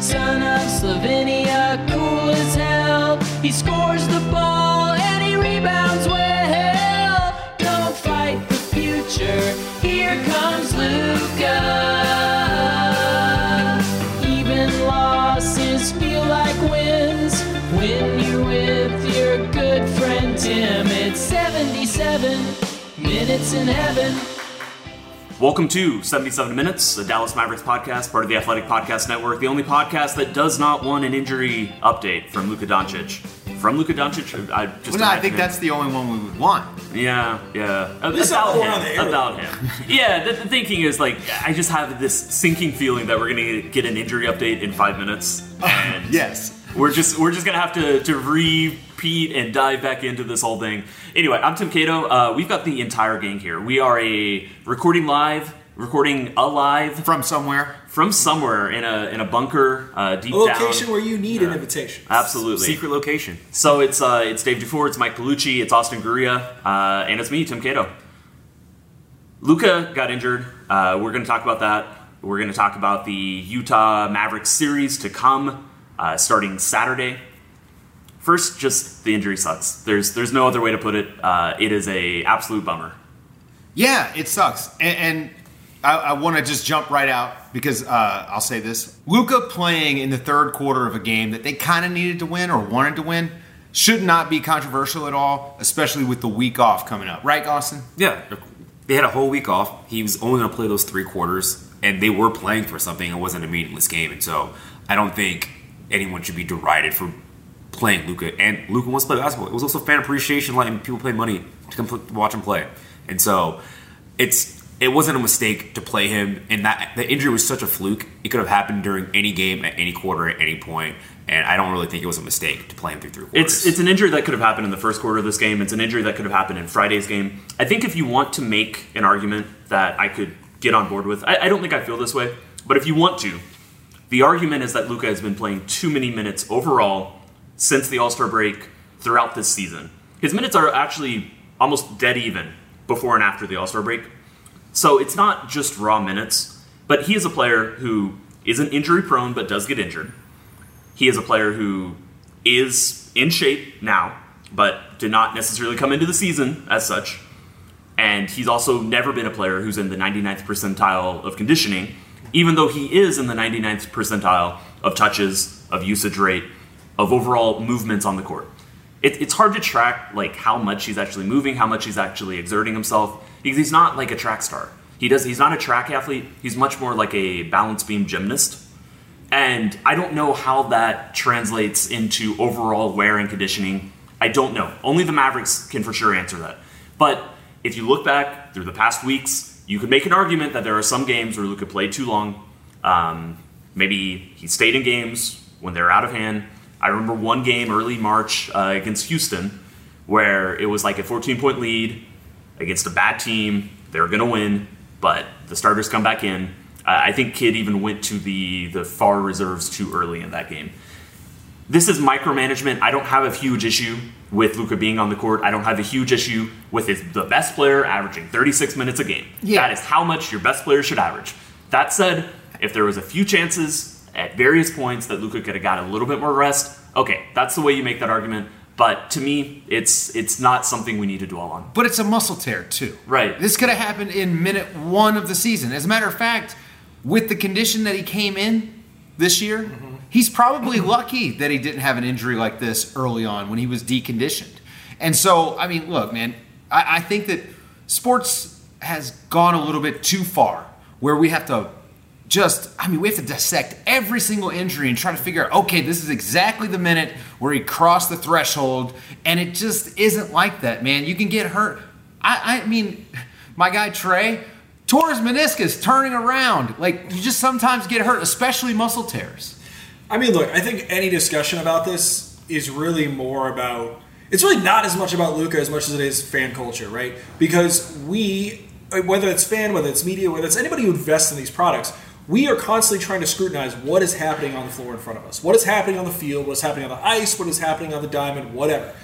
Son of Slovenia, minutes in heaven. Welcome to 77 Minutes, the Dallas Mavericks podcast, part of the Athletic Podcast Network, the only podcast that does not want an injury update from Luka Doncic. From Luka Doncic, I just Well, no, I think him- that's the only one we would want. yeah, yeah. This about all him. the. About him. yeah, the, the thinking is like I just have this sinking feeling that we're gonna get an injury update in five minutes, and Yes. we're just we're just gonna have to to repeat and dive back into this whole thing. Anyway, I'm Tim Cato. Uh, we've got the entire gang here. We are a recording live, recording alive From somewhere. from somewhere in a in a bunker uh, deep A location down. where you need an invitation. Absolutely. Secret location. So it's uh, it's Dave Dufour, it's Mike Piellucci, it's Austin Guria, uh, and it's me, Tim Cato. Luka got injured. Uh, we're going to talk about that. We're going to talk about the Utah Mavericks series to come, uh, starting Saturday. First, just the injury sucks. There's there's no other way to put it. Uh, it is a absolute bummer. Yeah, it sucks. And, and I, I want to just jump right out because uh, I'll say this. Luka playing in the third quarter of a game that they kind of needed to win or wanted to win should not be controversial at all, especially with the week off coming up. Right, Austin? Yeah, they had a whole week off. He was only going to play those three quarters, and they were playing for something. It wasn't a meaningless game, and so I don't think anyone should be derided for playing Luka. And Luka wants to play basketball. It was also fan appreciation, letting people pay money to come watch him play, and so it's it wasn't a mistake to play him. And that the injury was such a fluke; it could have happened during any game at any quarter at any point. And I don't really think it was a mistake to play him through three quarters. It's it's an injury that could have happened in the first quarter of this game. It's an injury that could have happened in Friday's game. I think if you want to make an argument that I could get on board with, I, I don't think I feel this way, but if you want to, the argument is that Luka has been playing too many minutes overall since the All Star break throughout this season. His minutes are actually almost dead even before and after the All Star break. So it's not just raw minutes, but he is a player who isn't injury prone but does get injured. He is a player who is in shape now, but did not necessarily come into the season as such. And he's also never been a player who's in the 99th percentile of conditioning, even though he is in the 99th percentile of touches, of usage rate, of overall movements on the court. It, it's hard to track like how much he's actually moving, how much he's actually exerting himself, because he's not like a track star. He does. He's not a track athlete. He's much more like a balance beam gymnast. And I don't know how that translates into overall wear and conditioning. I don't know. Only the Mavericks can for sure answer that. But if you look back through the past weeks, you could make an argument that there are some games where Luka played too long. Um, maybe he stayed in games when they were out of hand. I remember one game early March uh, against Houston where it was like a 14 point lead against a bad team. They were going to win, but the starters come back in. Uh, I think Kidd even went to the the far reserves too early in that game. This is micromanagement. I don't have a huge issue with Luka being on the court. I don't have a huge issue with his, the best player averaging 36 minutes a game. Yeah. That is how much your best player should average. That said, if there was a few chances at various points that Luka could have got a little bit more rest, okay, that's the way you make that argument. But to me, it's it's not something we need to dwell on. But it's a muscle tear, too. Right. This could have happened in minute one of the season. As a matter of fact, with the condition that he came in this year, mm-hmm. he's probably lucky that he didn't have an injury like this early on when he was deconditioned. And so, I mean, look, man, I, I think that sports has gone a little bit too far where we have to just, I mean, we have to dissect every single injury and try to figure out, okay, this is exactly the minute where he crossed the threshold. And it just isn't like that, man. You can get hurt. I, I mean, my guy Trey tore his meniscus turning around. Like, you just sometimes get hurt, especially muscle tears. I mean, look, I think any discussion about this is really more about. It's really not as much about Luka as much as it is fan culture, right? Because we, whether it's fan, whether it's media, whether it's anybody who invests in these products, we are constantly trying to scrutinize what is happening on the floor in front of us, what is happening on the field, what is happening on the ice, what is happening on the diamond, whatever.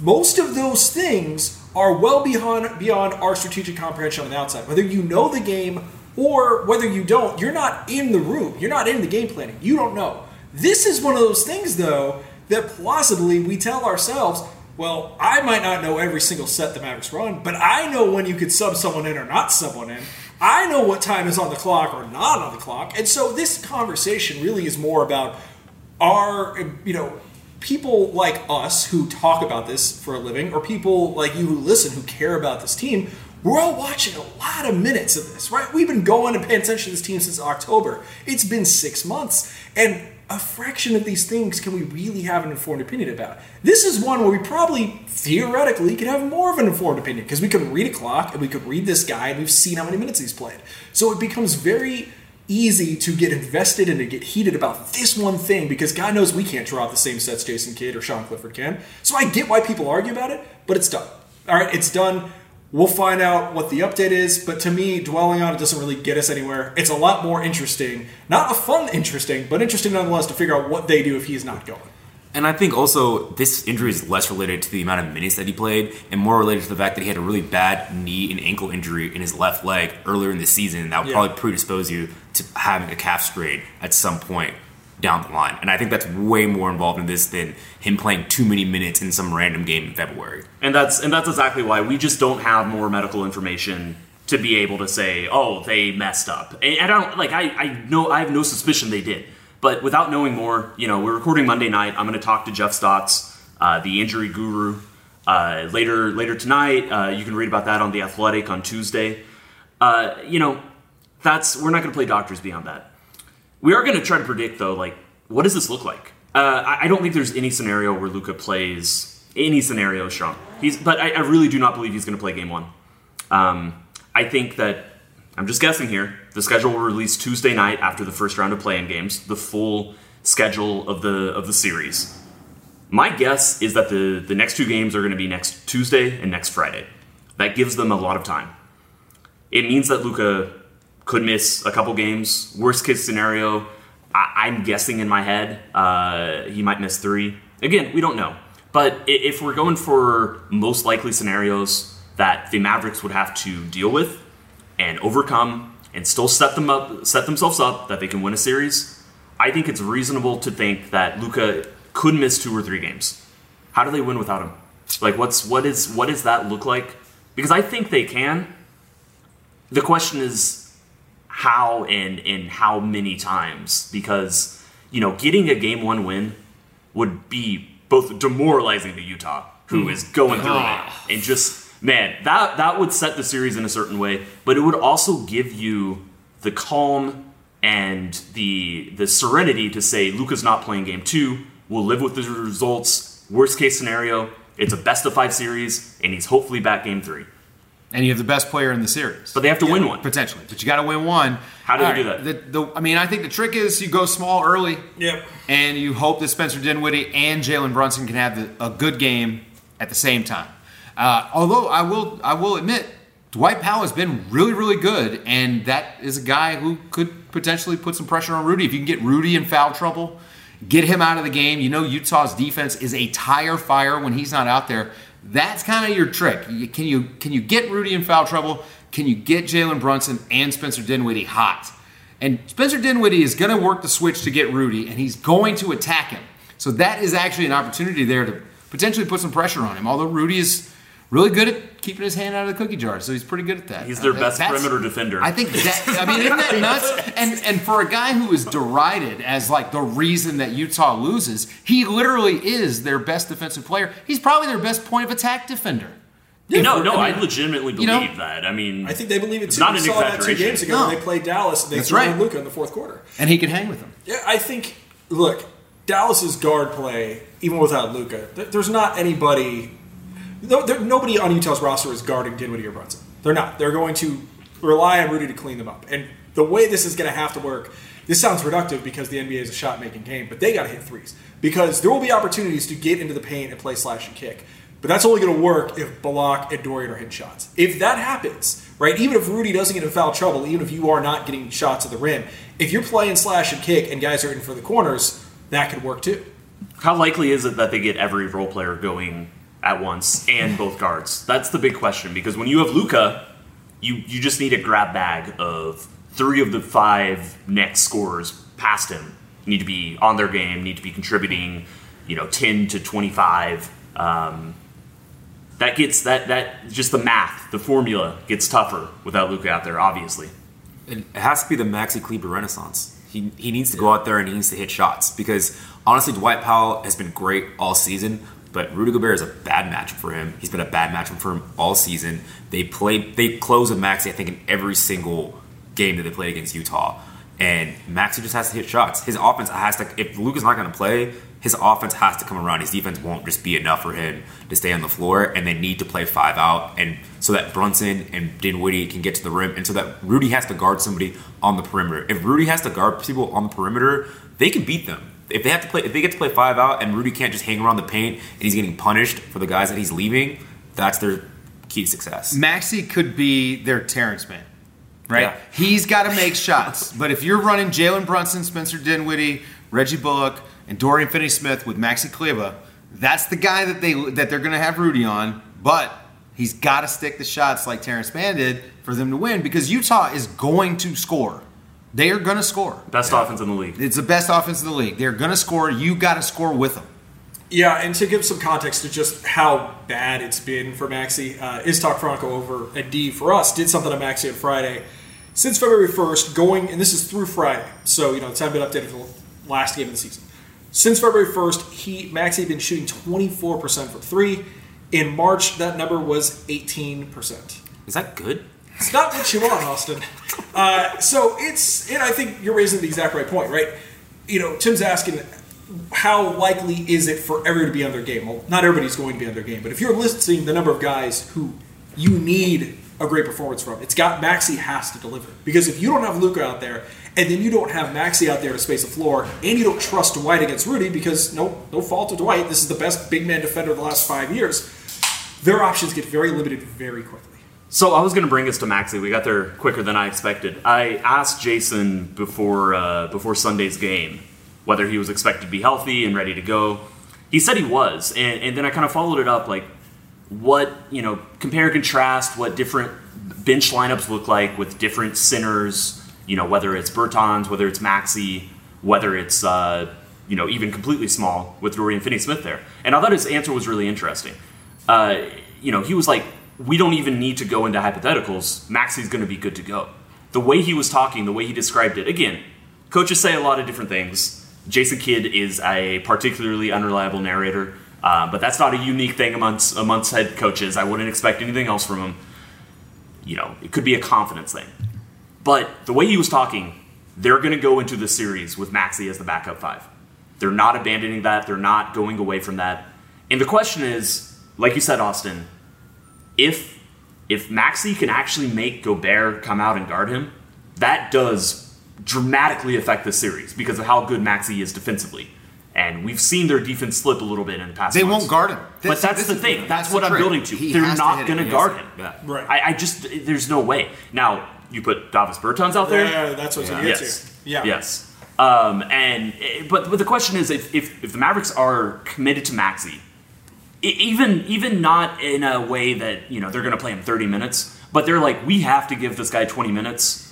Most of those things are well beyond beyond our strategic comprehension on the outside. Whether you know the game or whether you don't, you're not in the room. You're not in the game planning. You don't know. This is one of those things, though, that plausibly we tell ourselves, well, I might not know every single set the Mavericks run, but I know when you could sub someone in or not sub someone in. I know what time is on the clock or not on the clock. And so this conversation really is more about are, you know, people like us who talk about this for a living, or people like you who listen who care about this team. We're all watching a lot of minutes of this, right? We've been going and paying attention to this team since October. It's been six months. And a fraction of these things can we really have an informed opinion about. This is one where we probably theoretically could have more of an informed opinion because we could read a clock and we could read this guy and we've seen how many minutes he's played. So it becomes very easy to get invested and to get heated about this one thing because God knows we can't draw out the same sets Jason Kidd or Sean Clifford can. So I get why people argue about it, but it's done. All right, it's done. We'll find out what the update is, but to me, dwelling on it doesn't really get us anywhere. It's a lot more interesting, not a fun interesting, but interesting nonetheless to figure out what they do if he's not going. And I think also this injury is less related to the amount of minutes that he played and more related to the fact that he had a really bad knee and ankle injury in his left leg earlier in the season that would Yeah. probably predispose you to having a calf strain at some point down the line. And I think that's way more involved in this than him playing too many minutes in some random game in February. And that's and that's exactly why we just don't have more medical information to be able to say, oh, they messed up. And I don't like I, I know I have no suspicion they did. But without knowing more, you know, we're recording Monday night. I'm gonna talk to Jeff Stotts, uh, the injury guru. Uh, later later tonight, uh, you can read about that on the Athletic on Tuesday. Uh, you know, that's we're not gonna play doctors beyond that. We are going to try to predict, though, like, what does this look like? Uh, I, don't think there's any scenario where Luka plays any scenario strong. He's, but I, I really do not believe he's going to play game one. Um, I think that I'm just guessing here. The schedule will release Tuesday night after the first round of playing games. The full schedule of the of the series. My guess is that the the next two games are going to be next Tuesday and next Friday. That gives them a lot of time. It means that Luka could miss a couple games. Worst case scenario, I, I'm guessing in my head, uh, he might miss three. Again, we don't know. But if we're going for most likely scenarios that the Mavericks would have to deal with and overcome and still set them up, set themselves up that they can win a series, I think it's reasonable to think that Luka could miss two or three games. How do they win without him? Like, what's what is what does that look like? Because I think they can. The question is how and and how many times because you know getting a game one win would be both demoralizing to Utah, who hmm. is going through it, ah. and just man that that would set the series in a certain way, but it would also give you the calm and the the serenity to say Luka's not playing game two. We'll live with the results. Worst case scenario, it's a best of five series, and he's hopefully back game three. And you have the best player in the series. But they have to win one. Potentially. But you got to win one. How do they All do that? The, the, I mean, I think the trick is you go small early. Yep. And you hope that Spencer Dinwiddie and Jalen Brunson can have the, a good game at the same time. Uh, although I will, I will admit, Dwight Powell has been really, really good, and that is a guy who could potentially put some pressure on Rudy. If you can get Rudy in foul trouble, get him out of the game. You know Utah's defense is a tire fire when he's not out there. That's kind of your trick. Can you can you get Rudy in foul trouble? Can you get Jalen Brunson and Spencer Dinwiddie hot? And Spencer Dinwiddie is going to work the switch to get Rudy, and he's going to attack him. So that is actually an opportunity there to potentially put some pressure on him. Although Rudy is really good at keeping his hand out of the cookie jar, so he's pretty good at that. He's their Uh, best that's- perimeter defender. I think that. I mean, isn't that nuts? And and for a guy who is derided as like the reason that Utah loses, he literally is their best defensive player. He's probably their best point of attack defender. no, no, I, legitimately you know, believe that. I mean, I think they believe it too. not we an saw that two games ago No. when they played Dallas. They That's threw right. in Luka in the fourth quarter. and he can hang with them. Yeah, I think. Look, Dallas's guard play, even without Luka, th- there's not anybody. There, nobody on Utah's roster is guarding Dinwiddie or Brunson. They're not. They're going to rely on Rudy to clean them up. And the way this is going to have to work, this sounds reductive because the NBA is a shot making game, but they got to hit threes because there will be opportunities to get into the paint and play slash and kick. But that's only going to work if Bullock and Dorian are hitting shots. If that happens, right, even if Rudy doesn't get in foul trouble, even if you are not getting shots at the rim, if you're playing slash and kick and guys are in for the corners, that could work too. How likely is it that they get every role player going at once and both guards? That's the big question because when you have Luka, you you just need a grab bag of three of the five next scorers past him need to be on their game, need to be contributing, you know, ten to twenty five. Um, that gets that that just the math, the formula gets tougher without Luka out there, obviously. It has to be the Maxi Kleber renaissance. He, he needs to go out there and he needs to hit shots because honestly, Dwight Powell has been great all season, but Rudy Gobert is a bad matchup for him. He's been a bad matchup for him all season. They play they close with Maxi, I think, in every single game that they played against Utah. And Maxi just has to hit shots. His offense has to. If Luke is not going to play, his offense has to come around. His defense won't just be enough for him to stay on the floor, and they need to play five out, and so that Brunson and Dinwiddie can get to the rim, and so that Rudy has to guard somebody on the perimeter. If Rudy has to guard people on the perimeter, they can beat them. If they have to play, if they get to play five out, and Rudy can't just hang around the paint, and he's getting punished for the guys that he's leaving, that's their key to success. Maxi could be their Terrence Mann, right? Yeah. He's got to make shots. But if you're running Jalen Brunson, Spencer Dinwiddie, Reggie Bullock, and Dorian Finney-Smith with Maxi Kleber, that's the guy that they that they're going to have Rudy on. But he's got to stick the shots like Terrence Mann did for them to win because Utah is going to score. They are going to score. Best offense in the league. It's the best offense in the league. They're going to score. You got to score with them. Yeah, and to give some context to just how bad it's been for Maxi, uh, Is Talk Chronicle over at D for us did something on Maxi on Friday. Since February 1st, going, and this is through Friday, so, you know, it's haven't been updated for the last game of the season. Since February 1st, he Maxi had been shooting 24% from three. In March, that number was 18%. Is that good? It's not what you want, Austin. Uh, so it's, and I think you're raising the exact right point, right? You know, Tim's asking, how likely is it for everyone to be on their game? Well, not everybody's going to be on their game, but if you're listing the number of guys who you need a great performance from, it's got Maxi has to deliver. Because if you don't have Luka out there, and then you don't have Maxi out there to space the floor, and you don't trust Dwight against Rudy, because no, no fault of Dwight, this is the best big man defender of the last five years. Their options get very limited very quickly. So I was going to bring us to Maxi. We got there quicker than I expected. I asked Jason before uh, before Sunday's game whether he was expected to be healthy and ready to go. He said he was, and, and then I kind of followed it up like what you know, compare and contrast what different bench lineups look like with different centers. You know, whether it's Bertans, whether it's Maxi, whether it's uh, you know even completely small with Dorian Finney-Smith there. And I thought his answer was really interesting. Uh, you know, he was like, we don't even need to go into hypotheticals. Maxi's going to be good to go. The way he was talking, the way he described it, again, coaches say a lot of different things. Jason Kidd is a particularly unreliable narrator, uh, but that's not a unique thing amongst amongst head coaches. I wouldn't expect anything else from him. You know, it could be a confidence thing. But the way he was talking, they're going to go into the series with Maxi as the backup five. They're not abandoning that. They're not going away from that. And the question is, like you said, Austin, if if Maxi can actually make Gobert come out and guard him, that does dramatically affect the series because of how good Maxi is defensively. And we've seen their defense slip a little bit in the past. They months. won't guard him. But that's the is- thing. that's That's, what I'm building to. He They're has to not going to He guard him. Yeah. Right. I, I just there's no way. Now you put Davis Bertans out there. Yeah, that's what I was going to get Yes. to. Yeah. Yes. Um, and but but the question is if, if if the Mavericks are committed to Maxi, even even not in a way that you know they're going to play him 30 minutes, but they're like we have to give this guy 20 minutes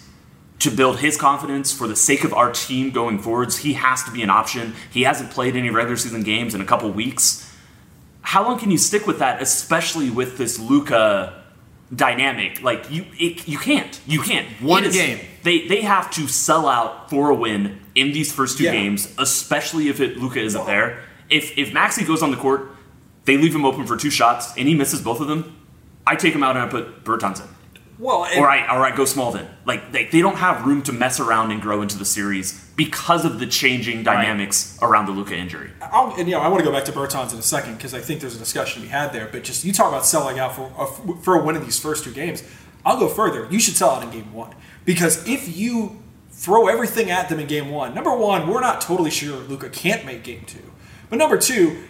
to build his confidence for the sake of our team going forwards. He has to be an option. He hasn't played any regular season games in a couple weeks. How long can you stick with that, especially with this Luka dynamic? Like you, it, you can't. You can't. One is- game. They they have to sell out for a win in these first two Yeah. games, especially if it Luka isn't there. If if Maxi goes on the court, they leave him open for two shots and he misses both of them. I take him out and I put Bertans in. Well, and- Or I or I go Smallvin. Like they, they don't have room to mess around and grow into the series because of the changing dynamics around the Luka injury. I'll, and you know, I want to go back to Bertans in a second because I think there's a discussion to be had there. But just you talk about selling out for uh, a, for a win in these first two games. I'll go further. You should sell out in game one because if you throw everything at them in game one, number one, we're not totally sure Luka can't make game two. But number two,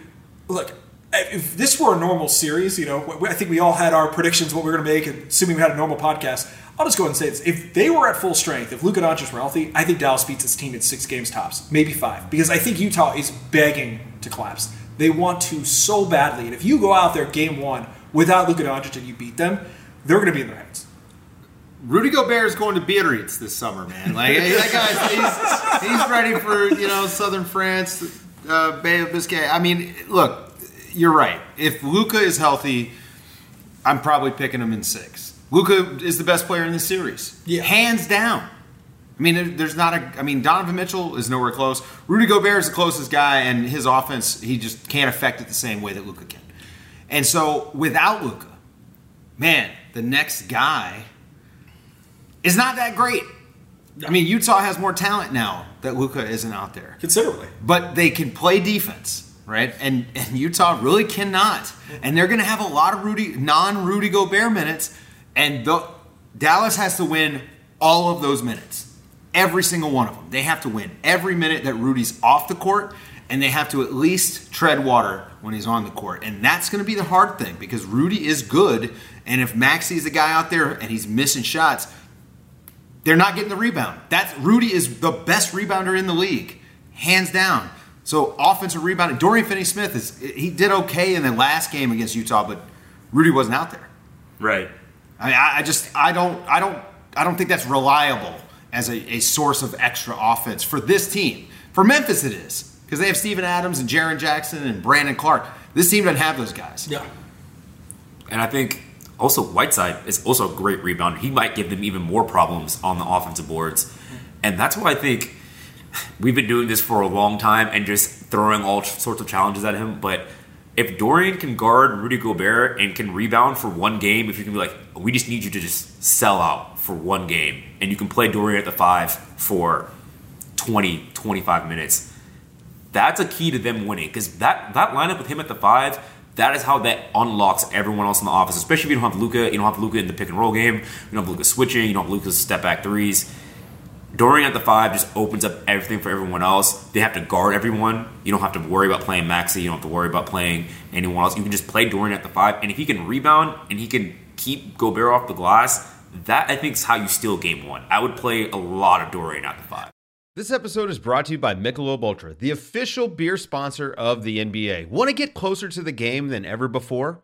look, if this were a normal series, you know, I think we all had our predictions what we were going to make, assuming we had a normal podcast. I'll just go ahead and say this: if they were at full strength, if Luka Doncic were healthy, I think Dallas beats its team in six games tops, maybe five, because I think Utah is begging to collapse. They want to so badly, and if you go out there game one without Luka Doncic and you beat them, they're going to be in their heads. Rudy Gobert is going to Biarritz this summer, man. Like that guy's he's, he's ready for you know Southern France, uh, Bay of Biscay. I mean, look, you're right. If Luka is healthy, I'm probably picking him in six. Luka is the best player in the series, Yeah. hands down. I mean, there's not a. I mean, Donovan Mitchell is nowhere close. Rudy Gobert is the closest guy, and his offense he just can't affect it the same way that Luka can. And so, without Luka, man, the next guy is not that great. I mean, Utah has more talent now that Luka isn't out there, Considerably. but they can play defense, right? And and Utah really cannot, and they're going to have a lot of Rudy non-Rudy Gobert minutes, and the, Dallas has to win all of those minutes, every single one of them. They have to win every minute that Rudy's off the court, and they have to at least tread water when he's on the court, and that's going to be the hard thing because Rudy is good, and if Maxi's the guy out there and he's missing shots they're not getting the rebound. That's Rudy is the best rebounder in the league, hands down. So offensive rebounding. Dorian Finney-Smith is he did okay in the last game against Utah, but Rudy wasn't out there. Right. I mean, I, I just I don't I don't I don't think that's reliable as a, a source of extra offense for this team. For Memphis, it is because they have Steven Adams and Jaren Jackson and Brandon Clarke. This team doesn't have those guys. Yeah. And I think also Whiteside is also a great rebounder. He might give them even more problems on the offensive boards. And that's why I think we've been doing this for a long time and just throwing all sorts of challenges at him. But if Dorian can guard Rudy Gobert and can rebound for one game, if you can be like, we just need you to just sell out for one game, and you can play Dorian at the five for 20, 25 minutes, that's a key to them winning because that, that lineup with him at the five, that is how that unlocks everyone else in the office. Especially if you don't have Luka, you don't have Luka in the pick and roll game, you don't have Luka switching, you don't have Luka's step back threes. Dorian at the five just opens up everything for everyone else. They have to guard everyone. You don't have to worry about playing Maxi. You don't have to worry about playing anyone else. You can just play Dorian at the five, and if he can rebound and he can keep Gobert off the glass, that I think is how you steal game one. I would play a lot of Dorian at the five. This episode is brought to you by Michelob Ultra, the official beer sponsor of the NBA. Want to get closer to the game than ever before?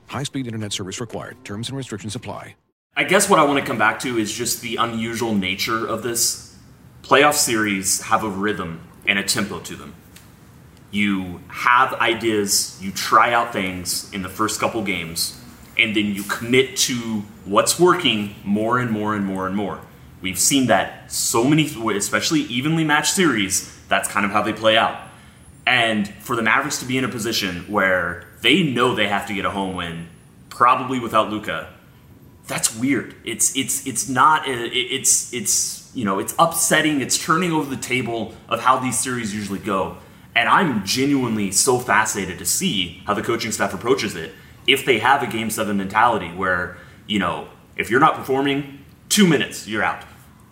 High speed internet service required. Terms and restrictions apply. I guess what I want to come back to is just the unusual nature of this. Playoff series have a rhythm and a tempo to them. You have ideas, you try out things in the first couple games, and then you commit to what's working more and more and more and more. We've seen that so many, especially evenly matched series, that's kind of how they play out. And for the Mavericks to be in a position where they know they have to get a home win, probably without Luka, that's weird. It's it's it's not uh, it's it's you know it's upsetting. It's turning over the table of how these series usually go. And I'm genuinely so fascinated to see how the coaching staff approaches it. If they have a game seven mentality where you know if you're not performing, two minutes you're out.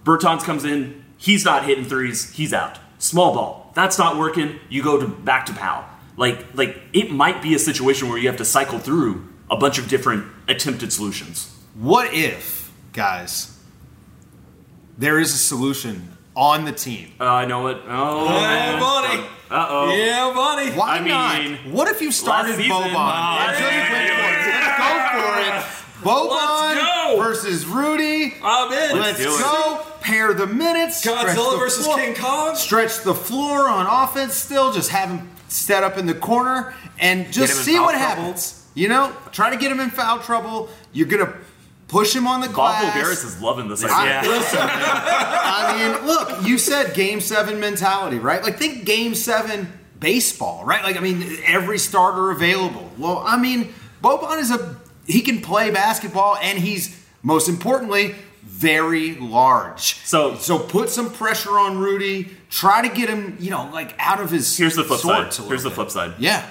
Bertans comes in, he's not hitting threes, he's out. Small ball, that's not working. You go to back to Pal. Like like it might be a situation where you have to cycle through a bunch of different attempted solutions. What if, guys, there is a solution on the team? Uh, I know it. Oh, Yeah, man. buddy. Uh oh. Yeah, buddy. Why I not? mean, what if you started Boban? yeah. went for it. Let's go for it. Boban versus Rudy. I'm in. Let's do it. Go. Pair the minutes. stretch Godzilla the versus floor- King Kong. Stretch the floor on offense. Still, just have him set up in the corner and just see what trouble. happens. You know, try to get him in foul trouble. You're gonna push him on the glass. Bob glass. Voulgaris is loving this I, idea. Listen, I mean, look, you said game seven mentality, right? Like, think game seven baseball, right? Like, I mean, every starter available. Well, I mean, Boban is a, he can play basketball and he's, most importantly, very large. So- so put some pressure on Rudy. Try to get him, you know, like out of his. Here's the flip side. Here's the bit. flip side. Yeah.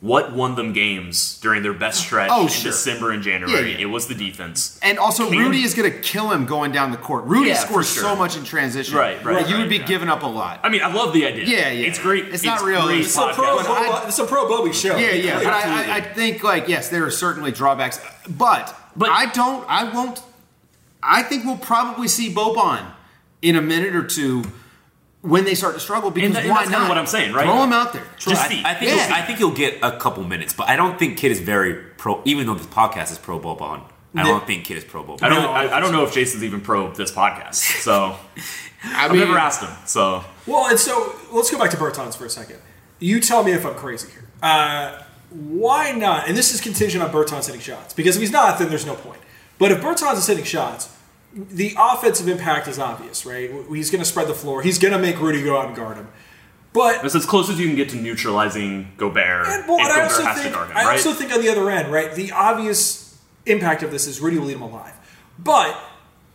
What won them games during their best stretch Oh, in sure. December and January? Yeah, yeah. It was the defense. And also, Can- Rudy is going to kill him going down the court. Rudy Yeah, scores sure. so much in transition. Right, right, that You right, would be yeah. giving up a lot. I mean, I love the idea. Yeah, yeah. It's great. It's not great realistic. It's a pro, But I- it's a pro Bobby show. Yeah, yeah, but I, I, I think like yes, there are certainly drawbacks, but But- I don't, I won't. I think we'll probably see Boban in a minute or two when they start to struggle because that- and why that's kinda not? what I'm saying, right? Throw him out there. Just I, see. I think Yeah. he'll, I think he'll get a couple minutes, but I don't think Kidd is very pro. Even though this podcast is pro Boban, I don't think Kidd is pro Boban. I don't. No, I, I don't know if Jason's even pro this podcast. So I I've never asked him. So Well, and so let's go back to Bertans for a second. You tell me if I'm crazy here. Uh, why not? And this is contingent on Bertans hitting shots because if he's not, then there's no point. But if Bertans is hitting shots, the offensive impact is obvious, right? He's going to spread the floor. He's going to make Rudy go out and guard him. But that's as close as you can get to neutralizing Gobert. And, well, and I Gobert also has think to guard him, I right? also think on the other end, right, the obvious impact of this is Rudy will eat him alive. But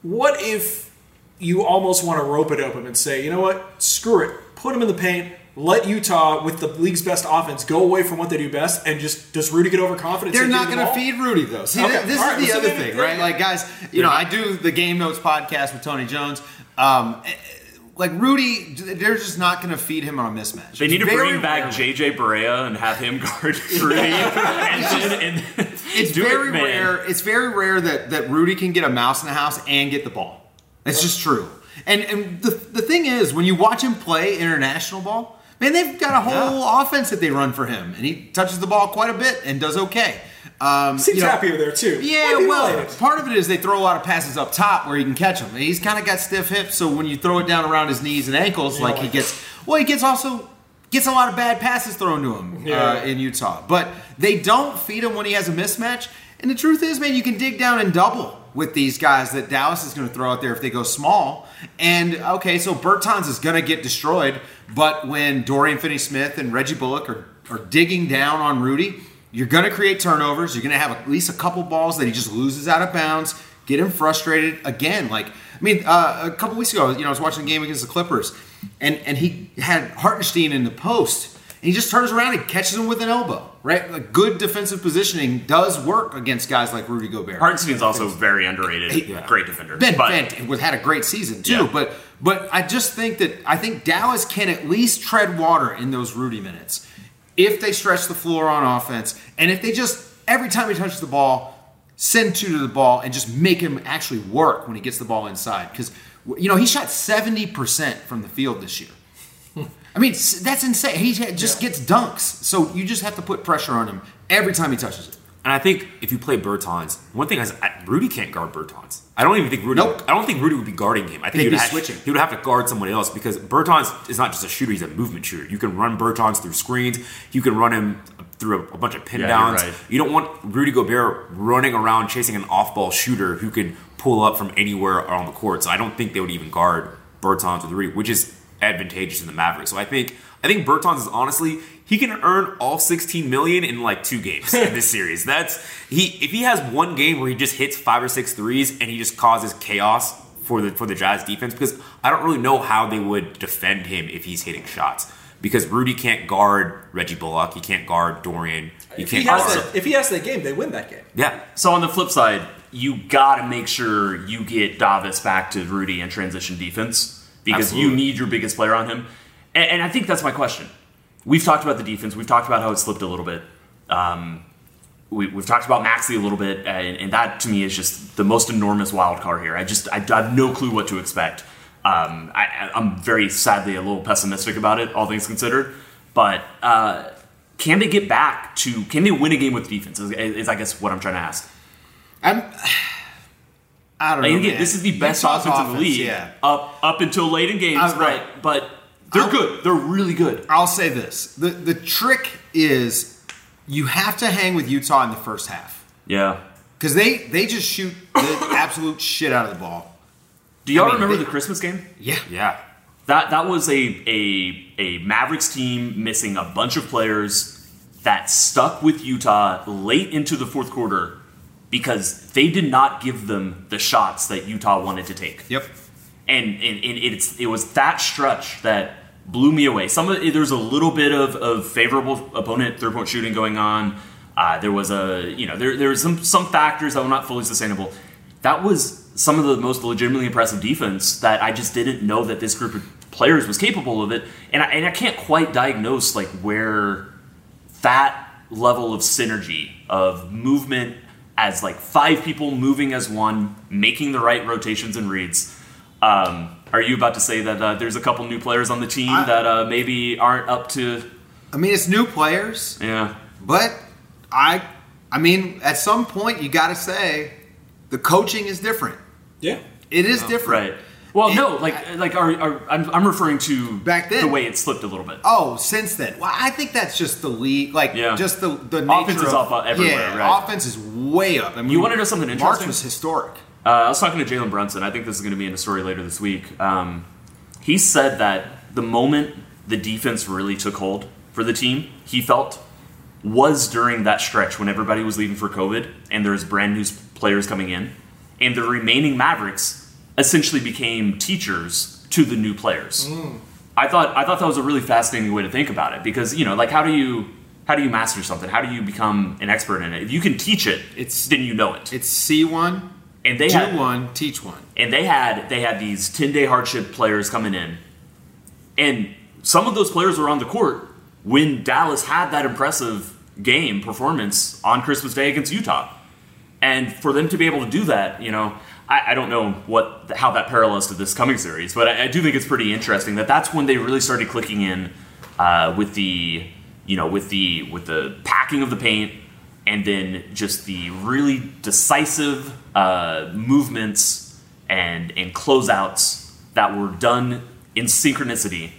what if you almost want to rope it open and say, you know what, screw it, put him in the paint, let Utah with the league's best offense go away from what they do best, and just does Rudy get overconfident? They're not going to feed Rudy though. See, Okay, this all right, is the so other maybe- thing, right? Like, guys, you know, I do the Game Notes podcast with Tony Jones. Um, eh, like Rudy, they're just not going to feed him on a mismatch. They need to It's very bring back. JJ Barea and have him guard Rudy. and, and, and It's do it, very man. rare. It's very rare that that Rudy can get a mouse in the house and get the ball. That's just true. And and the the thing is, when you watch him play international ball, man, they've got a whole offense that they run for him, and he touches the ball quite a bit and does okay. Um, Seems you know- happier there too. Yeah, well, related. part of it is they throw a lot of passes up top where he can catch them. He's kind of got stiff hips, so when you throw it down around his knees and ankles, like he gets, well, he gets also gets a lot of bad passes thrown to him uh, in Utah. But they don't feed him when he has a mismatch. And the truth is, man, you can dig down and double with these guys that Dallas is going to throw out there if they go small. And okay, so Bertans is going to get destroyed, but when Dorian Finney-Smith and Reggie Bullock are, are digging down on Rudy, you're going to create turnovers. You're going to have at least a couple balls that he just loses out of bounds, get him frustrated again. Like, I mean, uh, a couple weeks ago, you know, I was watching a game against the Clippers, and and he had Hartenstein in the post, and he just turns around and catches him with an elbow. Right, like good defensive positioning does work against guys like Rudy Gobert. Hartenstein's also very underrated. Yeah. Great defender. Ben but Fent was had a great season too, Yeah. but but I just think that I think Dallas can at least tread water in those Rudy minutes if they stretch the floor on offense and if they just every time he touches the ball send two to the ball and just make him actually work when he gets the ball inside because you know he shot 70% from the field this year I mean that's insane he just gets dunks so you just have to put pressure on him every time he touches it And I think if you play Bertans, one thing is Rudy can't guard Bertans. I don't even think Rudy. Nope. I don't think Rudy would be guarding him. I think They'd he would, be have, switching. he would have to guard somebody else because Bertans is not just a shooter; he's a movement shooter. You can run Bertans through screens. You can run him through a, a bunch of pin Yeah, you're downs. right. You don't want Rudy Gobert running around chasing an off-ball shooter who can pull up from anywhere on the court. So I don't think they would even guard Bertans with Rudy, which is advantageous in the Mavericks. So I think I think Bertans is honestly he can earn all 16 million in like two games in this series. That's he if he has one game where he just hits five or six threes and he just causes chaos for the for the Jazz defense because I don't really know how they would defend him if he's hitting shots. Because Rudy can't guard Reggie Bullock, he can't guard Dorian, he If can't he, has guard. that, if he has that game, they win that game. yeah, So on the flip side, you got to make sure you get Davis back to Rudy and transition defense because you need your biggest player on him. And, and I think that's my question. We've talked about the defense. We've talked about how it slipped a little bit. Um, we, we've talked about Maxi a little bit, and, and that to me is just the most enormous wild card here. I just I, I have no clue what to expect. Um, I, I- I'm very sadly a little pessimistic about it, all things considered. But uh, can they get back to? Can they win a game with defense? Is, is I guess what I'm trying to ask. I'm. I don't Like, know. this is the best Utah's offense in the league Yeah. up up until late in games, Uh, right. But, they're good. They're really good. I'll say this: the the trick is you have to hang with Utah in the first half Yeah. because they they just shoot the absolute shit out of the ball. Do y'all I mean, remember they- the Christmas game? Yeah, yeah. That that was a a a Mavericks team missing a bunch of players that stuck with Utah late into the fourth quarter because they did not give them the shots that Utah wanted to take. Yep. and and, and it's it was that stretch that blew me away. Some of there's a little bit of, of favorable opponent three point shooting going on. Uh, there was a you know there there was some some factors that were not fully sustainable. That was some of the most legitimately impressive defense that I just didn't know that this group of players was capable of it, and I, and I can't quite diagnose like where that level of synergy of movement as like five people moving as one, making the right rotations and reads. Um, are you about to say that uh, there's a couple new players on the team I- that uh, maybe aren't up to? I mean it's new players, Yeah, but I I mean at some point you got to say the coaching is different. Yeah. It is different. right. Well, It- no, like like are, are, I'm, I'm referring to Back then. the way it slipped a little bit. Oh, since then, well, I think that's just the league, like Yeah. just the the Offense is of, up, uh, everywhere, Yeah, right. offense is way up. I mean, You wanna know something interesting? March was historic. Uh, I was talking to Jalen Brunson. I think this is going to be in a story later this week. Um, he said that the moment the defense really took hold for the team, he felt was during that stretch when everybody was leaving for COVID and there's brand new players coming in, and the remaining Mavericks essentially became teachers to the new players. I thought I thought that was a really fascinating way to think about it because you know like how do you how do you master something? How do you become an expert in it? If you can teach it, It's- then you know it. It's see one, and they do had one, teach one. and they had they had these 10 day hardship players coming in and some of those players were on the court when dallas had that impressive game performance on christmas day against utah and for them to be able to do that you know i, I don't know what how that parallels to this coming series but I, I do think it's pretty interesting that that's when they really started clicking in uh, with the you know with the with the packing of the paint and then just the really decisive uh, movements and and closeouts that were done in synchronicity.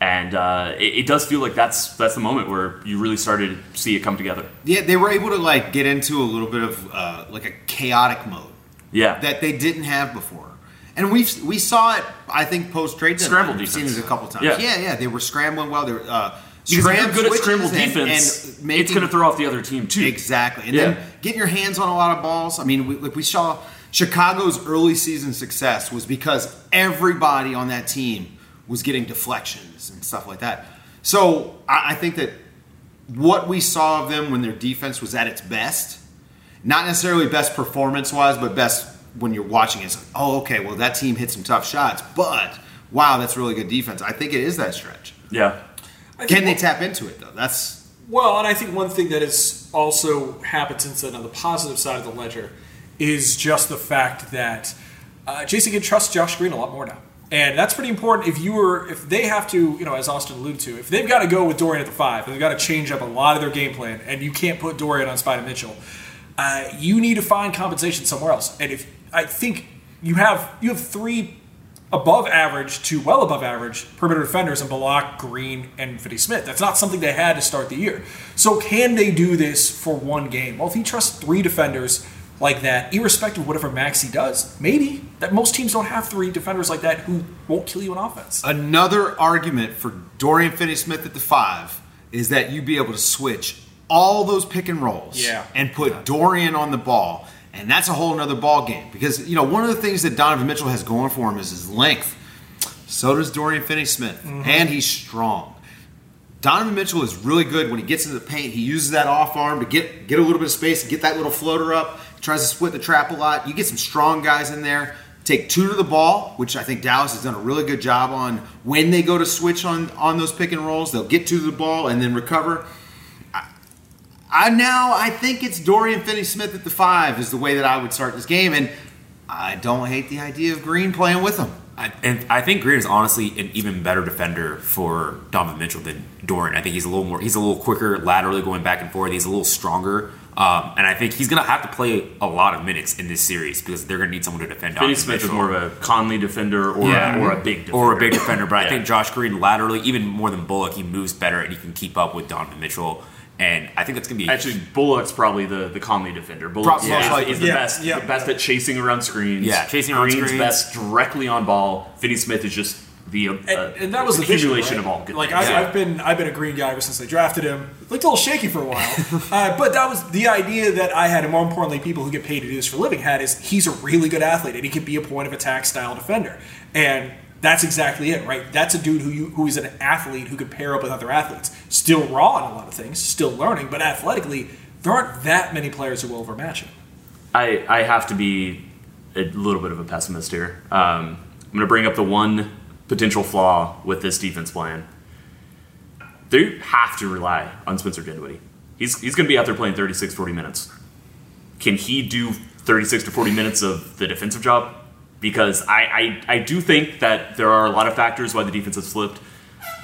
And uh, it, it does feel like that's that's the moment where you really started to see it come together. Yeah, they were able to like get into a little bit of uh, like a chaotic mode Yeah, that they didn't have before. And we we saw it, I think, post trade Scramble We've seen defense. it a couple times. Yeah. Yeah, yeah, they were scrambling well. They were uh, because if scram you're good at scramble and- defense, and making- it's going to throw off the other team too. Exactly. And Yeah. then getting your hands on a lot of balls. I mean, we, like we saw Chicago's early season success was because everybody on that team was getting deflections and stuff like that. So I, I think that what we saw of them when their defense was at its best, not necessarily best performance wise, but best when you're watching it, it's like, oh, okay, well, that team hit some tough shots, but wow, that's really good defense. I think it is that stretch. Yeah, I Can they one- tap into it, though? That's Well, and I think one thing that has also happened since then on the positive side of the ledger is just the fact that uh, Jason can trust Josh Green a lot more now. And that's pretty important if you were if they have to, you know, as Austin alluded to, if they've got to go with Dorian at the five, they've got to change up a lot of their game plan, and you can't put Dorian on Spider Mitchell. Uh, you need to find compensation somewhere else. And if I think you have you have three above average to well above average perimeter defenders in Bullock, Green, and Finney Smith. That's not something they had to start the year. So can they do this for one game? Well, if he trusts three defenders like that, irrespective of whatever Maxi does. Maybe that most teams don't have three defenders like that who won't kill you in offense. Another argument for Dorian Finney-Smith at the five is that you be able to switch all those pick and rolls Yeah. and put Dorian on the ball. And that's a whole nother ball game because you know one of the things that Donovan Mitchell has going for him is his length. So does Dorian Finney-Smith, mm-hmm. and he's strong. Donovan Mitchell is really good when he gets into the paint. He uses that off arm to get get a little bit of space and get that little floater up. He tries to split the trap a lot. You get some strong guys in there. Take two to the ball, which I think Dallas has done a really good job on. When they go to switch on on those pick and rolls, they'll get two to the ball and then recover. I, I now I think it's Dorian Finney-Smith at the five is the way that I would start this game, and I don't hate the idea of Green playing with him. I, and I think Green is honestly an even better defender for Donovan Mitchell than Dorian. I think he's a little more, he's a little quicker laterally going back and forth. He's a little stronger. Um, and I think he's going to have to play a lot of minutes in this series because they're going to need someone to defend Finney Donovan Smith is more of a Conley defender or, Yeah. a, or a big defender. or a big defender. But I think Josh Green laterally, even more than Bullock, he moves better and he can keep up with Donovan Mitchell. And I think that's going to be Actually, Bullock's probably the, the Conley defender. Bullock Prob- most is, is the Yeah, best, yeah. the best at chasing around screens. Yeah, chasing around Green's screens. best directly on ball. Finney Smith is just the uh, and, and that was the accumulation vision, right? of all good. Like things. I, I've been, I've been a green guy ever since they drafted him. Looked a little shaky for a while, uh, but that was the idea that I had, and more importantly, people who get paid to do this for a living had is he's a really good athlete and he can be a point of attack style defender, and that's exactly it, right? That's a dude who you who is an athlete who could pair up with other athletes. Still raw in a lot of things, still learning, but athletically, there aren't that many players who will overmatch him. I, I have to be a little bit of a pessimist here. Um, I'm going to bring up the one potential flaw with this defense plan. They have to rely on Spencer Dinwiddie. He's, he's going to be out there playing 36, 40 minutes. Can he do 36 to 40 minutes of the defensive job? Because I, I, I do think that there are a lot of factors why the defense has slipped.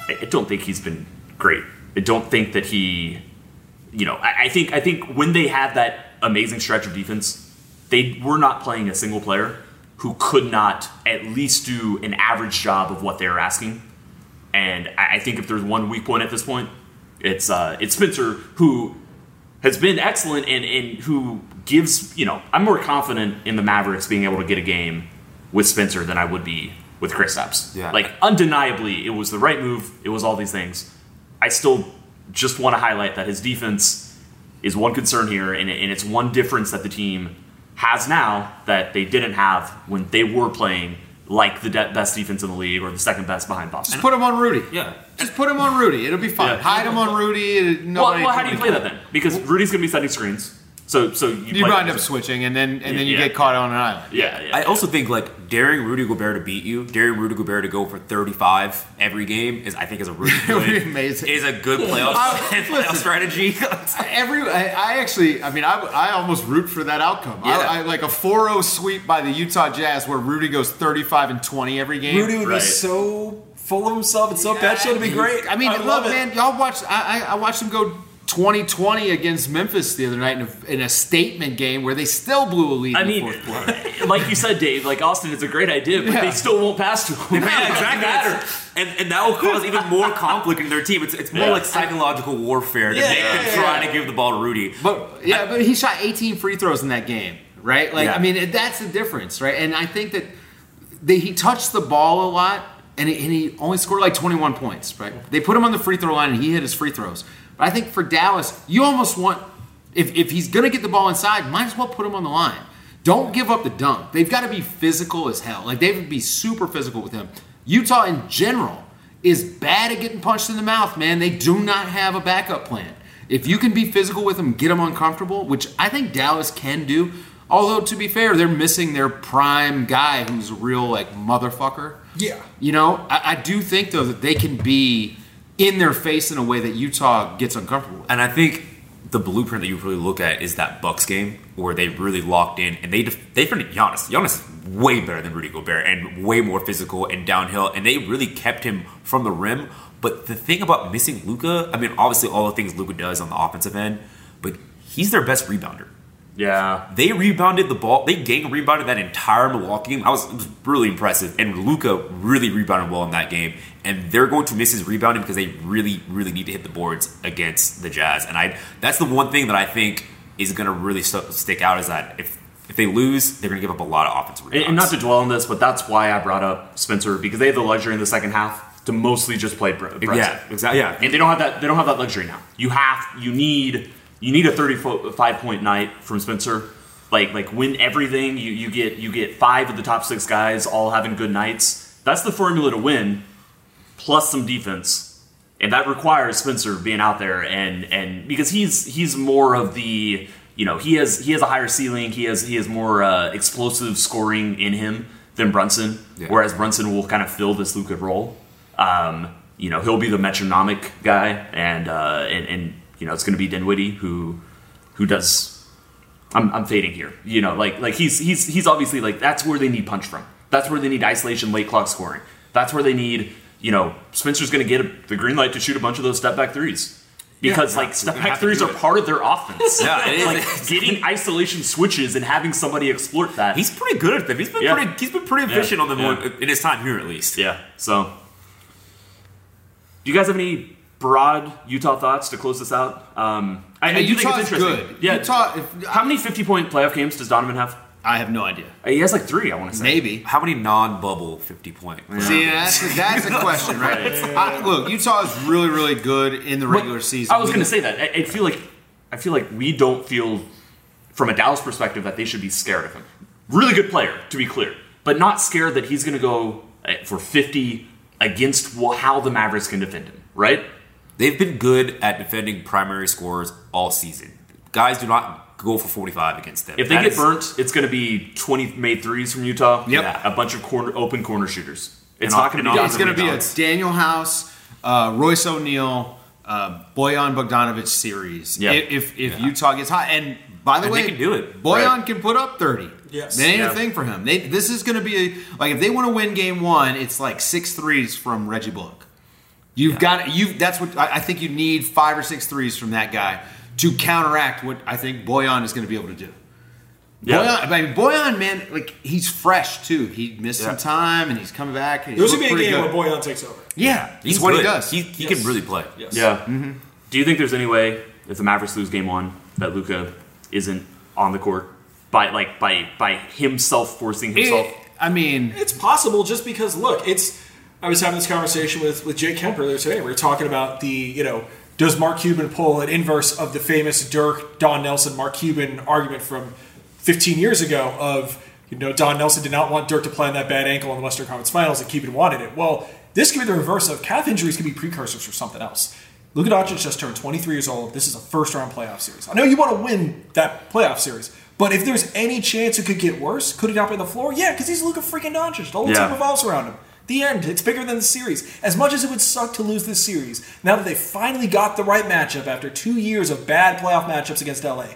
I, don't think he's been great. I don't think that he you know, I, I think I think when they had that amazing stretch of defense, they were not playing a single player who could not at least do an average job of what they were asking. And I, I think if there's one weak point at this point, it's uh, it's Spencer who has been excellent and, and who gives you know I'm more confident in the Mavericks being able to get a game with Spencer than I would be with Kristaps. Yeah. Like undeniably, it was the right move. It was all these things. I still just want to highlight that his defense is one concern here, and, and it's one difference that the team has now that they didn't have when they were playing like the de- best defense in the league or the second best behind Boston. Just put him on Rudy. Yeah. Just put him on Rudy. It'll be fine. Yeah. Hide him on Rudy. and well, nobody well, how do you play that then? Because Rudy's going to be setting screens. So, so you, You play- wind up switching, and then and then you Yeah. get caught on an island. Yeah, yeah. I also think like daring Rudy Gobert to beat you, daring Rudy Gobert to go for 35 every game is I think is a really good, amazing. is a good playoff, Uh, playoff strategy. Every I, I actually, I mean, I, I almost root for that outcome. Yeah. I, I like a 4-0 sweep by the Utah Jazz where Rudy goes 35 and 20 every game. Rudy would Right. be so full of himself and so passionate. It'd be great. I mean, I look, love it. man, y'all watch. I, I, I watched him go 20-20 against Memphis the other night in a, in a statement game where they still blew a lead. I in mean, the fourth quarter. like you said, Dave, like Austin, it's a great idea, but Yeah. they still won't pass to him. yeah, exactly. matter. And, and that will cause even more conflict in their team. It's, it's more Yeah. like psychological warfare to Yeah, make yeah, them yeah, try yeah. to give the ball to Rudy. But yeah, but he shot 18 free throws in that game, right? Like, Yeah. I mean, that's the difference, right? And I think that they, he touched the ball a lot, and he, and he only scored like 21 points, right? They put him on the free throw line, and he hit his free throws. But I think for Dallas, you almost want if if he's gonna get the ball inside, might as well put him on the line. Don't give up the dunk. They've got to be physical as hell. Like they would be super physical with him. Utah in general is bad at getting punched in the mouth, man. They do not have a backup plan. If you can be physical with them, get them uncomfortable, which I think Dallas can do. Although to be fair, they're missing their prime guy who's a real like motherfucker. Yeah. You know, I, I do think though that they can be in their face in a way that Utah gets uncomfortable with. And I think the blueprint that you really look at is that Bucks game where they really locked in and they def- they defended Giannis. Giannis is way better than Rudy Gobert and way more physical and downhill, and they really kept him from the rim. But the thing about missing Luka, I mean, obviously all the things Luka does on the offensive end, but he's their best rebounder. Yeah. They rebounded the ball. They gang rebounded that entire Milwaukee game. I was, it was really impressive. And Luka really rebounded well in that game. And they're going to miss his rebounding because they really, really need to hit the boards against the Jazz. And I that's the one thing that I think is going to really st- stick out is that if If they lose, they're going to give up a lot of offensive rebounds. and not to dwell on this, but that's why I brought up Spencer because they have the luxury in the second half to mostly just play Bre- yeah, exactly. Yeah, and they don't have that. They don't have that luxury now. You have. You need. You need a thirty-five point night from Spencer. Like like win everything. You you get you get five of the top six guys all having good nights. That's the formula to win, plus some defense, and that requires Spencer being out there and and because he's he's more of the you know he has he has a higher ceiling. He has he has more uh, explosive scoring in him than Brunson. Yeah. Whereas Brunson will kind of fill this Luka role. Um, you know, he'll be the metronomic guy, and uh, and, and you know, it's going to be Dinwiddie who who does. I'm, I'm fading here. You know, like like he's he's he's obviously like that's where they need punch from. That's where they need isolation, late clock scoring. That's where they need. You know, Spencer's going to get a, the green light to shoot a bunch of those step back threes. Because Yeah. like step back threes are it. part of their offense. Yeah, it is. like getting isolation switches and having somebody exploit that. He's pretty good at them. He's been Yeah. pretty. He's been pretty efficient Yeah. on them in his time here, at least. Yeah. So, do you guys have any broad Utah thoughts to close this out? Um, I, I do think Utah's it's interesting. good. Yeah. Utah. If, How many fifty-point playoff games does Donovan have? I have no idea. Uh, He has like three. I want to say. Maybe. How many non-bubble fifty point? See, that's that's a question, right? I, look, Utah is really, really good in the regular season. I was going to say that. I, I feel like I feel like we don't feel, from a Dallas perspective, that they should be scared of him. Really good player, to be clear, but not scared that he's going to go uh, for fifty against how the Mavericks can defend him. Right? They've been good at defending primary scorers all season. Guys do not go for forty-five against them. If they That get is- burnt, it's going to be 20 made threes from Utah. Yep. Yeah, a bunch of corner open corner shooters. It's And not going to be. it's going to be a Danuel House, uh, Royce O'Neale, uh, Bojan Bogdanovic series. Yeah. If if Utah gets hot, and by the And way, they can do it. Bojan Right. can put up thirty. Yes. that ain't Yeah. a thing for him. They, this is going to be a, like if they want to win game one, it's like six threes from Reggie Bullock. You've got you. That's what I, I think. You need five or six threes from that guy to counteract what I think Bojan is going to be able to do. Yeah. Bojan, I mean, Bojan, man, like he's fresh too. He missed some time and he's coming back. And he's There's gonna be a game good. where Bojan takes over. Yeah, He's it's what he does. He, he Yes. can really play. Yes. Yeah. Mm-hmm. Do you think there's any way if the Mavericks lose game one that Luka isn't on the court by like by by himself forcing himself? It- I mean, It's possible just because look, it's. I was having this conversation with with Jake Kemp earlier today. We were talking about the you know does Mark Cuban pull an inverse of the famous Dirk Don Nelson Mark Cuban argument from 15 years ago of you know Don Nelson did not want Dirk to play on that bad ankle in the Western Conference Finals and Cuban wanted it. Well, this could be the reverse of calf injuries could be precursors for something else. Luka Doncic just turned 23 years old. This is a first round playoff series. I know you want to win that playoff series, but if there's any chance it could get worse, could he not be on the floor? Yeah, because he's Luka freaking Doncic. The whole Yeah. team revolves around him. The end. It's bigger than the series. As much as it would suck to lose this series, now that they finally got the right matchup after two years of bad playoff matchups against LA,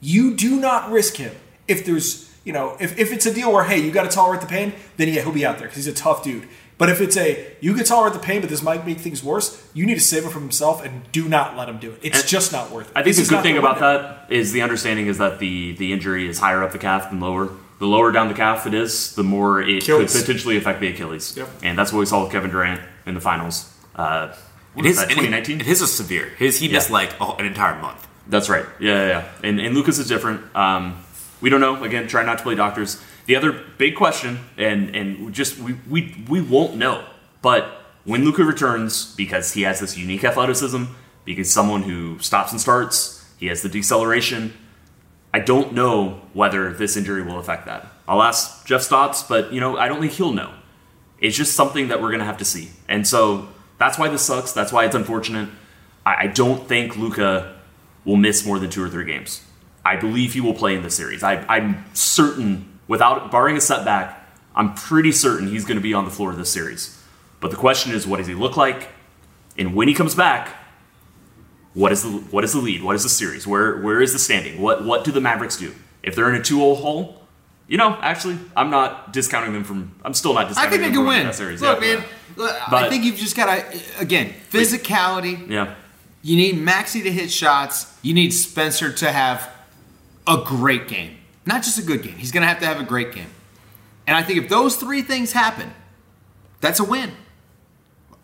you do not risk him. If there's, you know, if, if it's a deal where, hey, you got to tolerate the pain, then yeah, he'll be out there because he's a tough dude. But if it's a, you can tolerate the pain, but this might make things worse, you need to save it from himself and do not let him do it. It's And just not worth it. I think This the good thing about that is the understanding is that the the injury is higher up the calf than lower. The lower down the calf it is, the more it Achilles. could potentially affect the Achilles. Yep. And that's what we saw with Kevin Durant in the finals. Uh, And his, was that, and 2019? his is severe. His he missed like a- an entire month. That's right. Yeah, yeah, yeah. And, and Luka's is different. Um, we don't know. Again, try not to play doctors. The other big question, and and just we we, we won't know. But when Luka returns, because he has this unique athleticism, because someone who stops and starts, he has the deceleration. I don't know whether this injury will affect that. I'll ask Jeff Stotts, but you know I don't think he'll know. It's just something that we're gonna have to see, and so that's why this sucks. That's why it's unfortunate. I, I don't think Luka will miss more than two or three games. I believe he will play in the series. I, I'm certain, without barring a setback, I'm pretty certain he's going to be on the floor of this series. But the question is, what does he look like? And when he comes back, what is the what is the lead? What is the series? Where where is the standing? What what do the Mavericks do? If they're in a two 0 hole, you know, actually, I'm not discounting them from. I'm still not discounting. Them. I think they can win. that series. Look, Yeah. man, look, I think you've just got to again physicality. Yeah. You need Maxi to hit shots. You need Spencer to have a great game, not just a good game. He's going to have to have a great game. And I think if those three things happen, that's a win.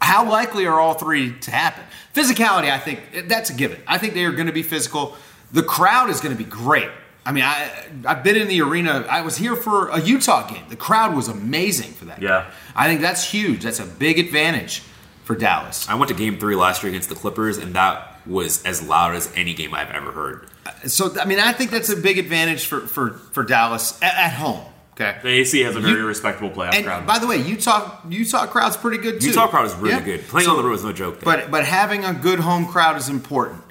How likely are all three to happen? Physicality, I think that's a given. I think they are going to be physical. The crowd is going to be great. I mean, I I've been in the arena. I was here for a Utah game. The crowd was amazing for that. Yeah. I think that's huge. That's a big advantage for Dallas. I went to game three last year against the Clippers, and that was as loud as any game I've ever heard. So I mean, I think that's a big advantage for for for Dallas at, at home. Okay. The AAC has a very You- respectable playoff And crowd. by the way, Utah Utah crowd's pretty good too. Utah crowd is really Yeah. good. Playing So- on the road is no joke. There. But but having a good home crowd is important.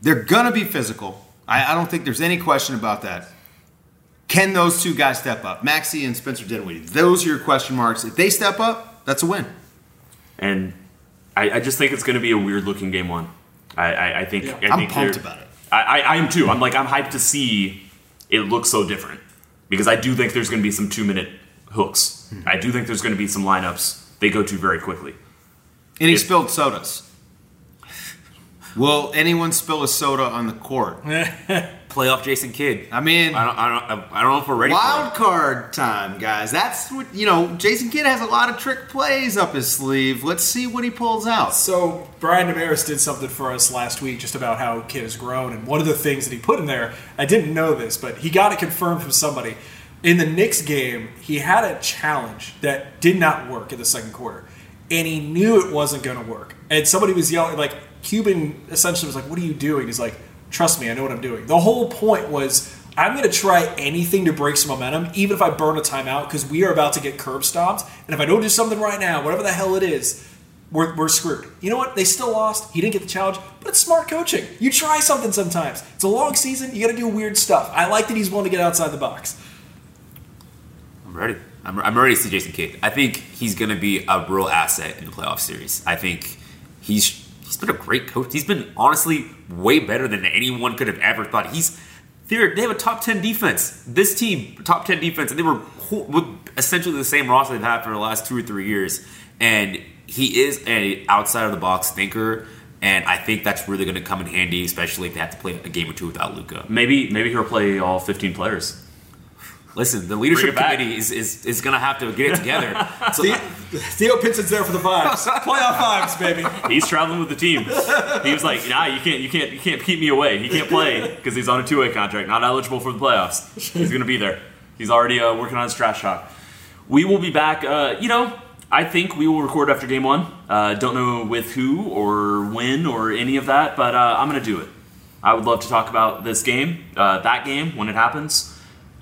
They're gonna be physical. I, I don't think there's any question about that. Can those two guys step up? Maxi and Spencer Dinwiddie. Those are your question marks. If they step up, that's a win. and I, I just think it's going to be a weird looking game one. I, I, I think I I'm pumped about it. I, I, I am too. I'm like I'm hyped to see it look so different because I do think there's going to be some two minute hooks. Hmm. I do think there's going to be some lineups they go to very quickly. And he If- spilled sodas. Will anyone spill a soda on the court? Playoff Jason Kidd. I mean, I don't, I don't, I don't know if we're ready wild for card time, guys. That's what you know. Jason Kidd has a lot of trick plays up his sleeve. Let's see what he pulls out. So Brian Dameris did something for us last week just about how Kidd has grown, and one of the things that he put in there, I didn't know this, but he got it confirmed from somebody. In the Knicks game, he had a challenge that did not work in the second quarter, and he knew it wasn't going to work. And somebody was yelling, like Cuban essentially was like, "What are you doing?" He's like, "Trust me, I know what I'm doing." The whole point was. I'm going to try anything to break some momentum, even if I burn a timeout, because we are about to get curb stomped. And if I don't do something right now, whatever the hell it is, we're, we're screwed. You know what? They still lost. He didn't get the challenge, but it's smart coaching. You try something sometimes. It's a long season. You got to do weird stuff. I like that he's willing to get outside the box. I'm ready. I'm, I'm ready to see Jason Kidd. I think he's going to be a real asset in the playoff series. I think he's he's been a great coach. He's been honestly way better than anyone could have ever thought. He's they have a top ten defense. This team top ten defense, and they were essentially the same roster they've had for the last two or three years. And he is a outside of the box thinker. And I think that's really going to come in handy, especially if they have to play a game or two without Luka. Maybe maybe he'll play all 15 players. Listen, the leadership committee is, is, is going to have to get it together. So, Theo Pinson's there for the vibes. Playoff vibes, baby. He's traveling with the team. He was like, "Nah, you can't, you can't, you can't keep me away. He can't play because he's on a two-way contract, not eligible for the playoffs. He's gonna be there. He's already uh, working on his trash talk. We will be back. Uh, you know, I think we will record after game one. Uh, don't know with who or when or any of that, but uh, I'm gonna do it. I would love to talk about this game, uh, that game when it happens.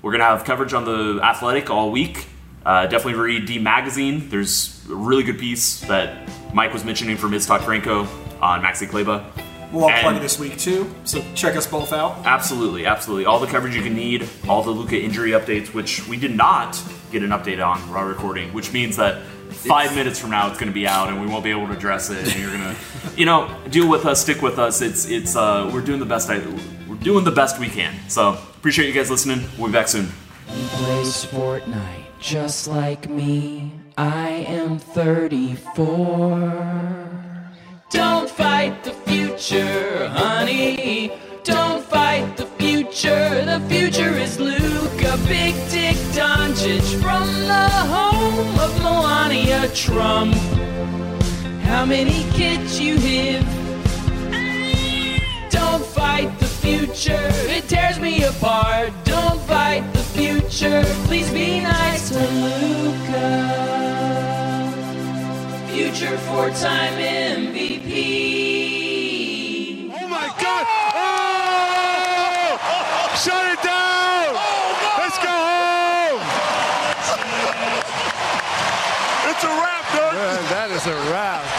We're gonna have coverage on the Athletic all week. Uh, definitely read D Magazine. There's a really good piece that Mike was mentioning from his Talk Franco on Maxi Kleber. We'll have And- plenty this week, too. So check us both out. Absolutely, absolutely. All the coverage you can need, all the Luka injury updates, which we did not get an update on while recording, which means that five minutes from now it's going to be out and we won't be able to address it. And you're going to, you know, deal with us, stick with us. It's it's uh, we're doing the best. I, doing the best we can. So appreciate you guys listening. We'll be back soon. He plays Fortnite just like me. I am 34. Don't fight the future, honey. Don't fight the future. The future is Big Dick Doncic from the home of Melania Trump. How many kids you have? Don't fight the future, it tears me apart. Don't fight the future, please be nice to Luka. Future four time MVP. Oh my God! Oh! Shut it down! Oh, Let's go home! it's a wrap, dude. that is a wrap.